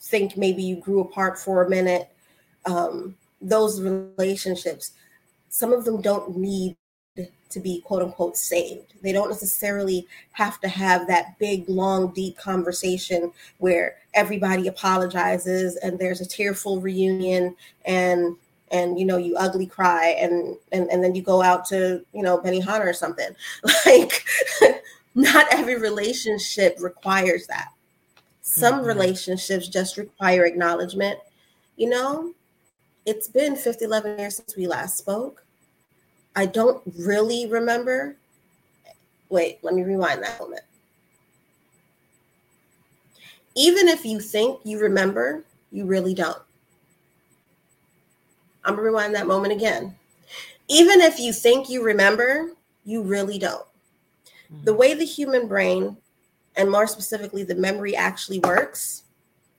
S5: think maybe you grew apart for a minute um, those relationships, some of them don't need to be quote unquote saved. They don't necessarily have to have that big, long, deep conversation where everybody apologizes and there's a tearful reunion and and you know you ugly cry and and, and then you go out to you know Benihana or something. (laughs) Like (laughs) not every relationship requires that. Some mm-hmm. relationships just require acknowledgement. You know, it's been 50, 11 years since we last spoke. I don't really remember. Wait, let me rewind that moment. Even if you think you remember, you really don't. I'm gonna rewind that moment again. Even if you think you remember, you really don't. The mm-hmm. way the human brain, and more specifically the memory actually works,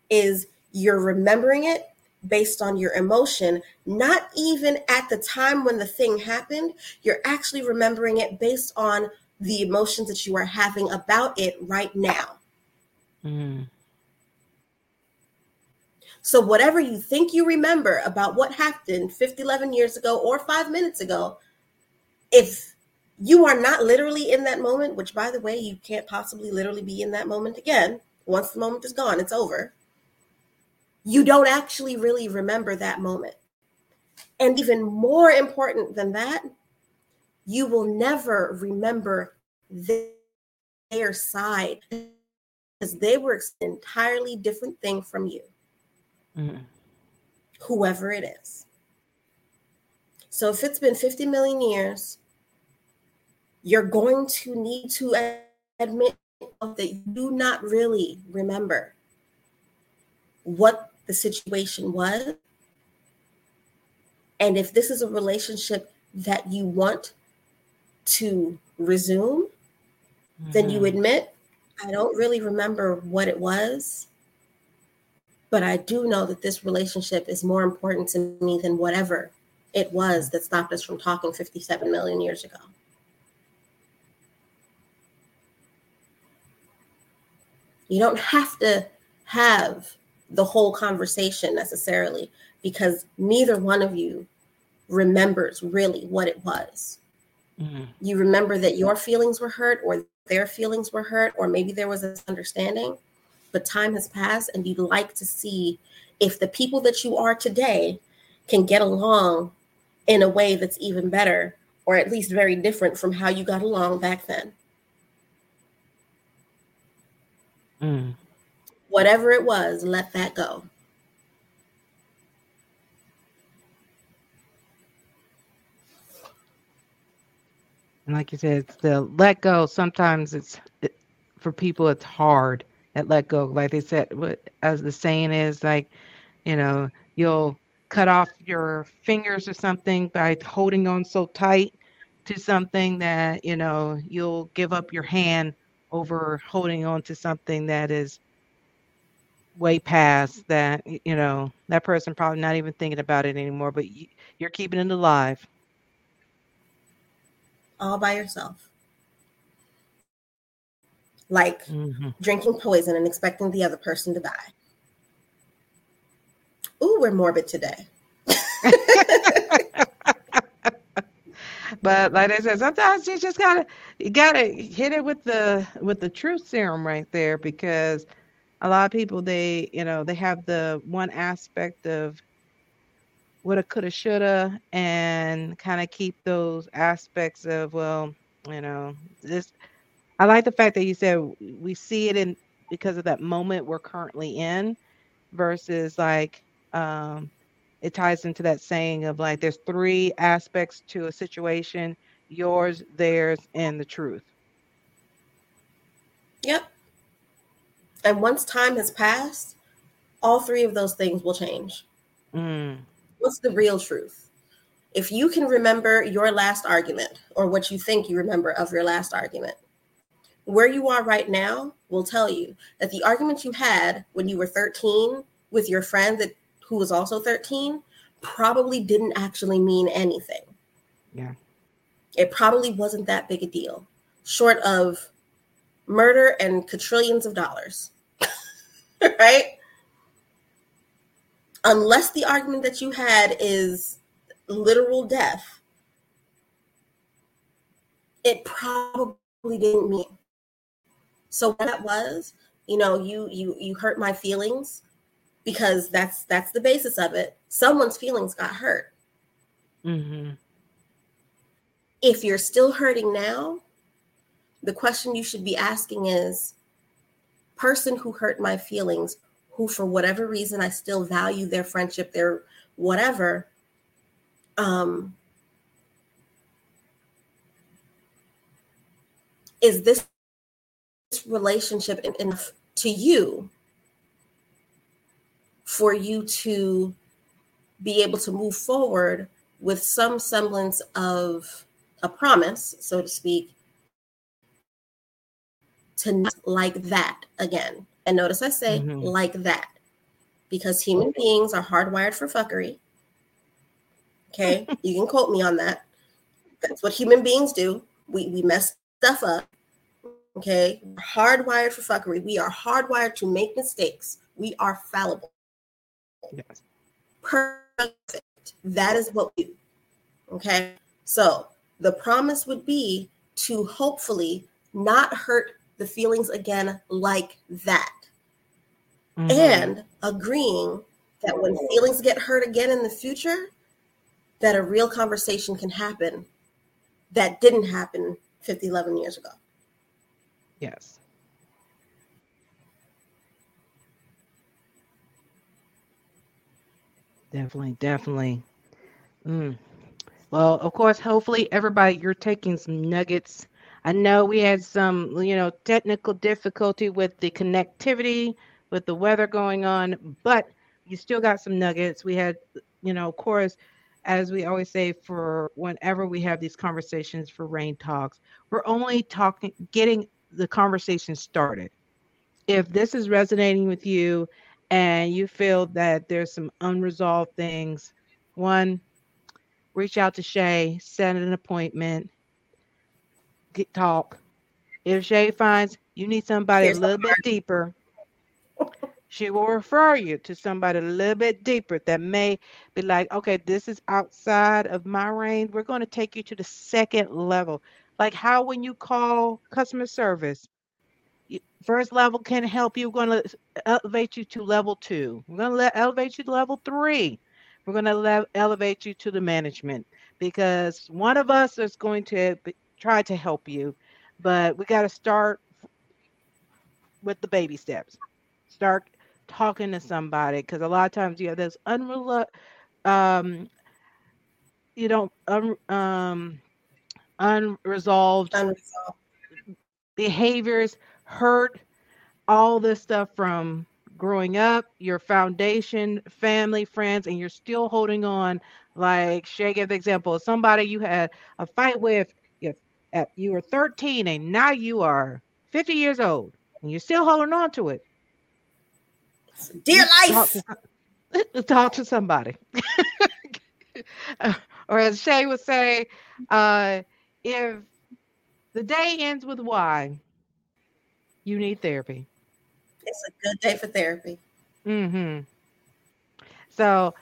S5: is you're remembering it based on your emotion, not even at the time when the thing happened. You're actually remembering it based on the emotions that you are having about it right now. Mm. So, whatever you think you remember about what happened 50, 11 years ago or five minutes ago, if you are not literally in that moment, which by the way, you can't possibly literally be in that moment again. Once the moment is gone, it's over you don't actually really remember that moment. And even more important than that, you will never remember their side because they were an entirely different thing from you, mm. whoever it is. So if it's been 50 million years, you're going to need to admit that you do not really remember what the situation was. And if this is a relationship that you want to resume, mm-hmm. then you mm-hmm. admit, I don't really remember what it was, but I do know that this relationship is more important to me than whatever it was that stopped us from talking 57 million years ago. You don't have to have the whole conversation necessarily because neither one of you remembers really what it was. Mm-hmm. You remember that your feelings were hurt or their feelings were hurt, or maybe there was a understanding, but time has passed and you'd like to see if the people that you are today can get along in a way that's even better or at least very different from how you got along back then. Mm whatever it was, let that go.
S3: And like you said, the let go. Sometimes it's it, for people, it's hard at let go. Like they said, as the saying is, like, you know, you'll cut off your fingers or something by holding on so tight to something that, you know, you'll give up your hand over holding on to something that is way past that you know that person probably not even thinking about it anymore but you, you're keeping it alive.
S5: All by yourself. Like mm-hmm. drinking poison and expecting the other person to die. Ooh we're morbid today. (laughs)
S3: But like I said, sometimes you just gotta you gotta hit it with the with the truth serum right there because a lot of people they you know they have the one aspect of woulda coulda shoulda and kind of keep those aspects of well you know this i like the fact that you said we see it in because of that moment we're currently in versus like um it ties into that saying of like there's three aspects to a situation yours theirs and the truth.
S5: Yep and once time has passed, all three of those things will change. Mm. What's the real truth? If you can remember your last argument or what you think you remember of your last argument, where you are right now will tell you that the argument you had when you were 13 with your friend that who was also 13 probably didn't actually mean anything.
S3: Yeah.
S5: It probably wasn't that big a deal, short of murder and quadrillions of dollars. Right? unless the argument that you had is literal death, it probably didn't mean. So what that was, you know, you you you hurt my feelings because that's that's the basis of it. Someone's feelings got hurt.
S3: Mm-hmm.
S5: If you're still hurting now, the question you should be asking is person who hurt my feelings, who for whatever reason I still value their friendship, their whatever, um, is this relationship enough to you for you to be able to move forward with some semblance of a promise, so to speak, to not like that again. And notice I say mm-hmm. like that because human beings are hardwired for fuckery. Okay, (laughs) you can quote me on that. That's what human beings do. We we mess stuff up. Okay, hardwired for fuckery. We are hardwired to make mistakes. We are fallible. Yes. Perfect. That is what we do. Okay, so the promise would be to hopefully not hurt the feelings again like that. Mm-hmm. And agreeing that when feelings get hurt again in the future, that a real conversation can happen that didn't happen 50, 11 years ago.
S3: Yes. Definitely, definitely. Mm. Well, of course, hopefully everybody you're taking some nuggets I know we had some, you know, technical difficulty with the connectivity, with the weather going on, but you still got some nuggets. We had, you know, of course, as we always say, for whenever we have these conversations for Reign Talks, we're only talking, getting the conversation started. If this is resonating with you and you feel that there's some unresolved things, one, reach out to Shae, set an appointment, get, talk. If Shae finds you need somebody Here's a little bit deeper, (laughs) she will refer you to somebody a little bit deeper that may be like, okay, this is outside of my range. We're going to take you to the second level. Like how when you call customer service, first level can help you. We're going to elevate you to level two. We're going to elevate you to level three. We're going to le- elevate you to the management because one of us is going to try to help you, but we got to start with the baby steps. Start talking to somebody because a lot of times you have this unreal, um, you don't un, um, unresolved, unresolved behaviors, hurt, all this stuff from growing up, your foundation, family, friends, and you're still holding on. Like Shae gave the example, of somebody you had a fight with at you were 13 and now you are 50 years old and you're still holding on to it.
S5: Dear life.
S3: Talk to, (laughs) talk to somebody. (laughs) or as Shae would say, uh, if the day ends with why, you need therapy.
S5: It's a good day for therapy.
S3: Mm-hmm. So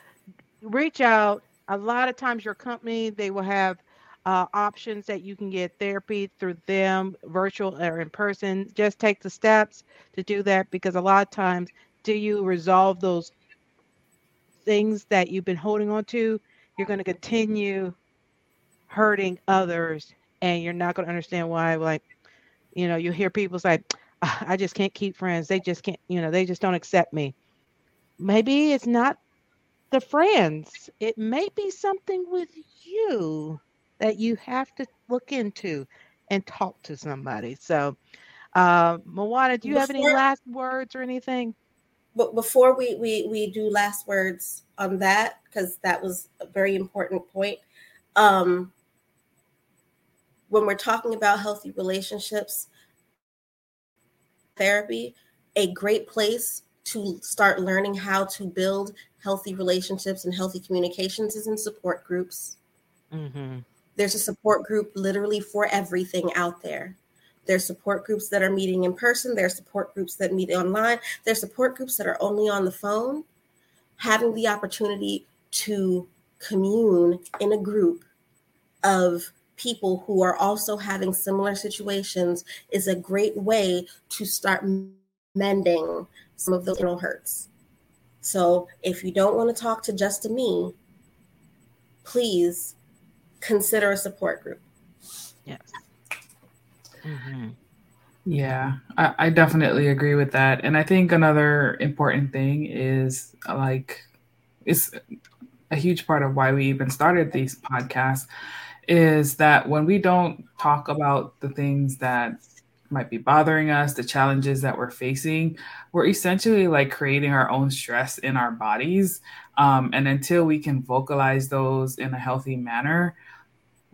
S3: reach out. A lot of times your company, they will have uh, options that you can get therapy through them, virtual or in person. Just take the steps to do that because a lot of times, do you resolve those things that you've been holding on to? You're going to continue hurting others, and you're not going to understand why. Like, you know, you hear people say, ah, I just can't keep friends. They just can't, you know, they just don't accept me. Maybe it's not the friends, it may be something with you that you have to look into and talk to somebody. So, uh, Moana, do you before, have any last words or anything?
S5: But before we we we do last words on that, because that was a very important point. Um, when we're talking about healthy relationships, therapy, a great place to start learning how to build healthy relationships and healthy communications is in support groups. Mm-hmm. There's a support group literally for everything out there. There's support groups that are meeting in person. There's support groups that meet online. There's support groups that are only on the phone. having the opportunity to commune in a group of people who are also having similar situations is a great way to start mending some of those internal hurts. So if you don't want to talk to just me, please consider a support group.
S3: Yes. Mm-hmm.
S4: Yeah, I, I, definitely agree with that. And I think another important thing is like it's a huge part of why we even started these podcasts is that when we don't talk about the things that might be bothering us, the challenges that we're facing, we're essentially like creating our own stress in our bodies. Um, and until we can vocalize those in a healthy manner,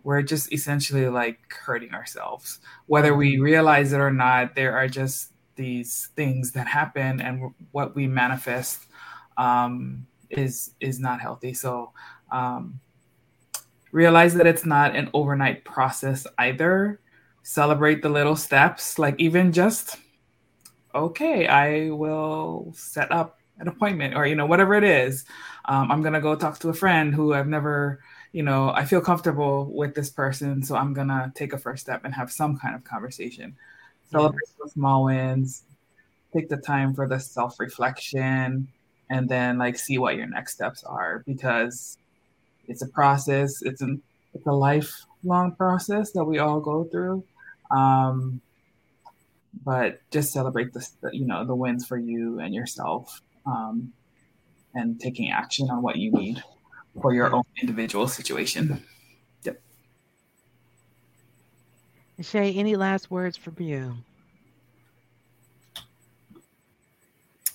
S4: we're just essentially like hurting ourselves. Whether we realize it or not, there are just these things that happen, and what we manifest um, is is not healthy. So um, realize that it's not an overnight process either. Celebrate the little steps, like even just okay, I will set up an appointment or you know whatever it is. Um, I'm gonna go talk to a friend who I've never you know, I feel comfortable with this person, so I'm gonna take a first step and have some kind of conversation. Celebrate the small wins, take the time for the self reflection, and then like see what your next steps are because it's a process. It's an it's a lifelong process that we all go through. Um, but just celebrate the, you know the wins for you and yourself, um, and taking action on what you need for your own individual situation. Yep.
S3: Shae, any last words from you?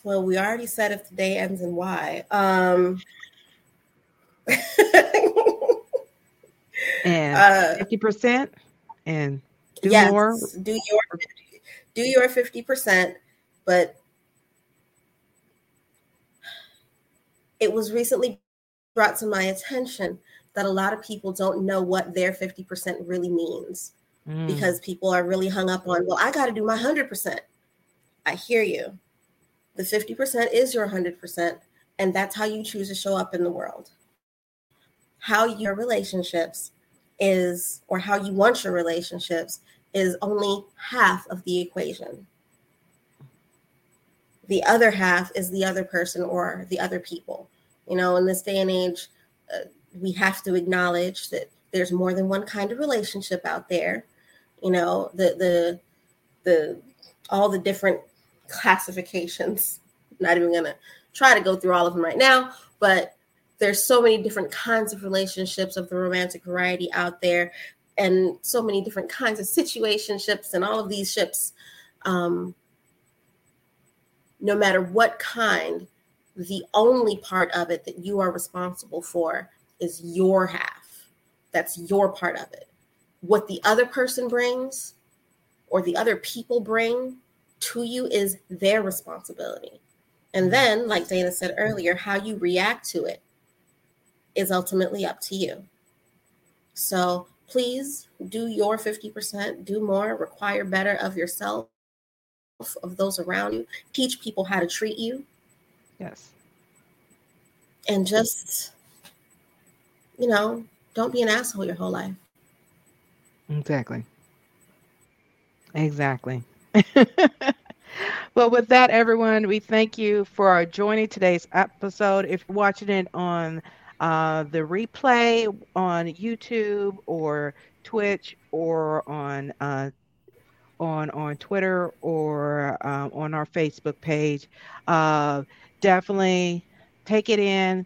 S5: Well, we already said if the day ends and why. Um, (laughs)
S3: and uh, fifty uh, percent, and do yes, more.
S5: Do your do your fifty percent, but it was recently brought to my attention that a lot of people don't know what their 50% really means mm. because people are really hung up on, well, I got to do my 100%. I hear you. The 50% is your 100%, and that's how you choose to show up in the world. How your relationships is, or how you want your relationships, is only half of the equation. The other half is the other person or the other people. You know, in this day and age, uh, we have to acknowledge that there's more than one kind of relationship out there. You know, the the the all the different classifications. (laughs) not even gonna try to go through all of them right now, but there's so many different kinds of relationships of the romantic variety out there, and so many different kinds of situationships and all of these ships. Um, no matter what kind, the only part of it that you are responsible for is your half. That's your part of it. What the other person brings or the other people bring to you is their responsibility. And then, like Dana said earlier, how you react to it is ultimately up to you. So please do your 50%, do more, require better of yourself, of those around you, teach people how to treat you,
S3: Yes.
S5: And just, you know, don't be an asshole your whole life.
S3: Exactly. Exactly. (laughs) well, with that, everyone, we thank you for joining today's episode. If you're watching it on uh, the replay on YouTube or Twitch or on uh, on on Twitter or um, on our Facebook page, uh, definitely take it in.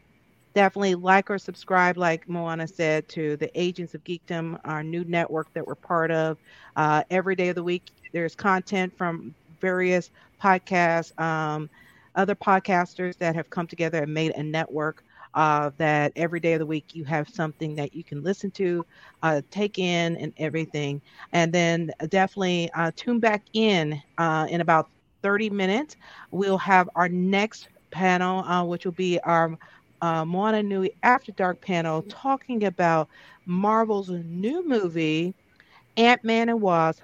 S3: Definitely like or subscribe, like Moana said, to the Agents of Geekdom, our new network that we're part of. Uh, every day of the week, there's content from various podcasts, um, other podcasters that have come together and made a network uh, that every day of the week you have something that you can listen to, uh, take in, and everything. And then definitely uh, tune back in uh, in about 30 minutes. We'll have our next panel, uh, which will be our uh, Moana Nui After Dark panel, talking about Marvel's new movie, Ant Man and Wasp,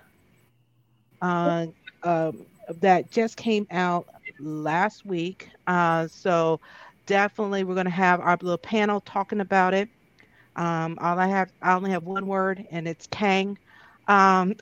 S3: uh, uh, that just came out last week. Uh, so definitely we're going to have our little panel talking about it. Um, all I have, I only have one word, and it's Kang. Um,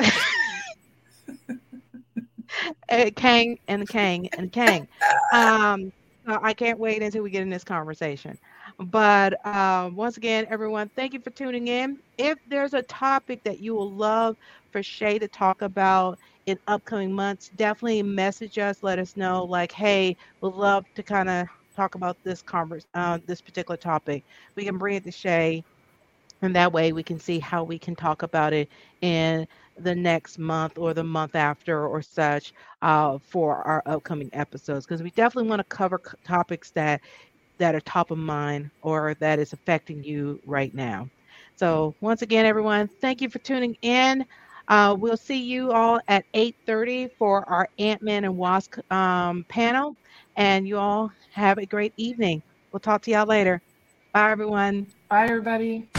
S3: eh, (laughs) (laughs) Kang and Kang and Kang. Um, so I can't wait until we get in this conversation. But uh, once again, everyone, thank you for tuning in. If there's a topic that you will love for Shae to talk about in upcoming months, definitely message us. Let us know, like, hey, we'd love to kind of talk about this converse, uh, this particular topic. We can bring it to Shae, and that way we can see how we can talk about it in the next month or the month after or such uh, for our upcoming episodes because we definitely want to cover topics that that are top of mind or that is affecting you right now. So once again, everyone, thank you for tuning in. Uh, we'll see you all at 8.30 for our Ant-Man and Wasp um, panel. And you all have a great evening. We'll talk to y'all later. Bye, everyone.
S4: Bye, everybody.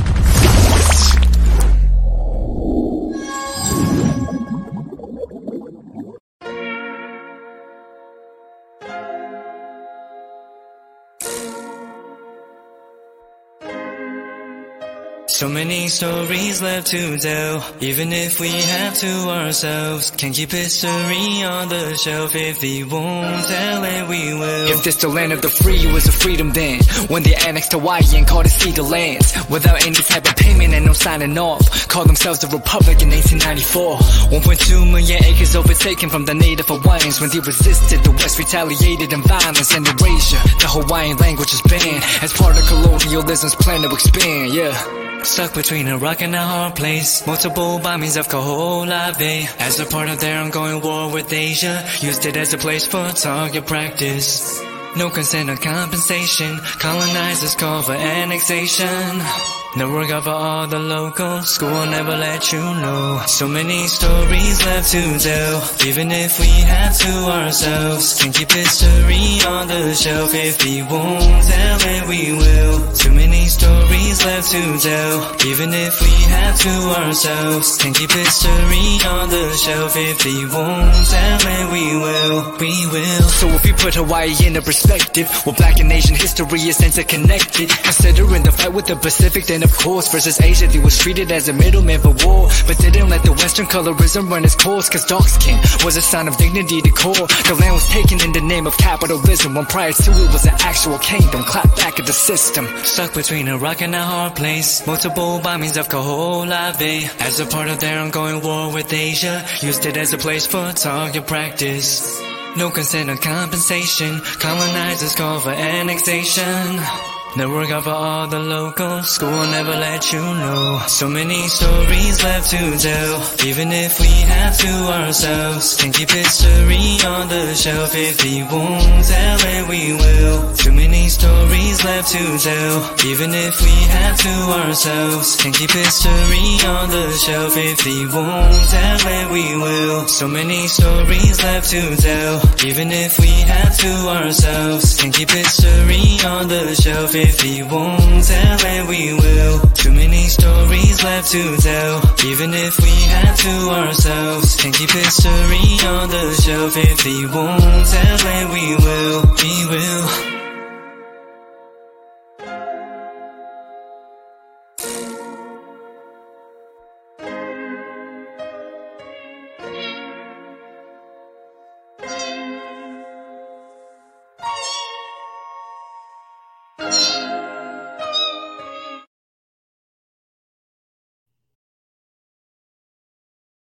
S6: So many stories left to tell, even if we have to ourselves. Can keep history on the shelf if we won't tell it, we will.
S7: If this the land of the free, it was a freedom then. When they annexed Hawaii and called it Ceded Lands. Without any type of payment and no signing off. Called themselves a republic in 1894. 1.2 million acres overtaken from the native Hawaiians. When they resisted, the West retaliated in violence and erasure. The Hawaiian language is banned as part of colonialism's plan to expand, yeah.
S6: Stuck between a rock and a hard place. Multiple bombings of Kaho'olawe Bay. As a part of their ongoing war with Asia. Used it as a place for target practice. No consent or compensation. Colonizers call for annexation. No work out for all the locals. School never let you know. So many stories left to tell. Even if we have to ourselves. Can keep history on the shelf. If we won't tell it, we will. Too many stories left to tell. Even if we have to ourselves. Can keep history on the shelf. If we won't tell it, we will. We will.
S7: So if you put Hawaii in a perspective, well, black and Asian history is interconnected. Considering the fight with the Pacific, then of course, versus Asia, they was treated as a middleman for war. But they didn't let the Western colorism run its course, cause dark skin was a sign of dignity to core. The land was taken in the name of capitalism, when prior to it was an actual kingdom. Clap back at the system.
S6: Stuck between a rock and a hard place. Multiple bombings of Kaho'olawe Bay. As a part of their ongoing war with Asia, used it as a place for target practice. No consent or compensation. Colonizers call for annexation. No work for all the locals. School never let you know. So many stories left to tell. Even if we have to ourselves. Can keep history on the shelf. If we won't tell it, we will. Too many stories left to tell. Even if we have to ourselves. Can keep history on the shelf. If we won't tell it, we will. So many stories left to tell. Even if we have to ourselves. Can keep history on the shelf. If we won't tell it, we will. Too many stories left to tell. Even if we have to ourselves. Can keep history on the shelf. If we won't tell it, we will. We will.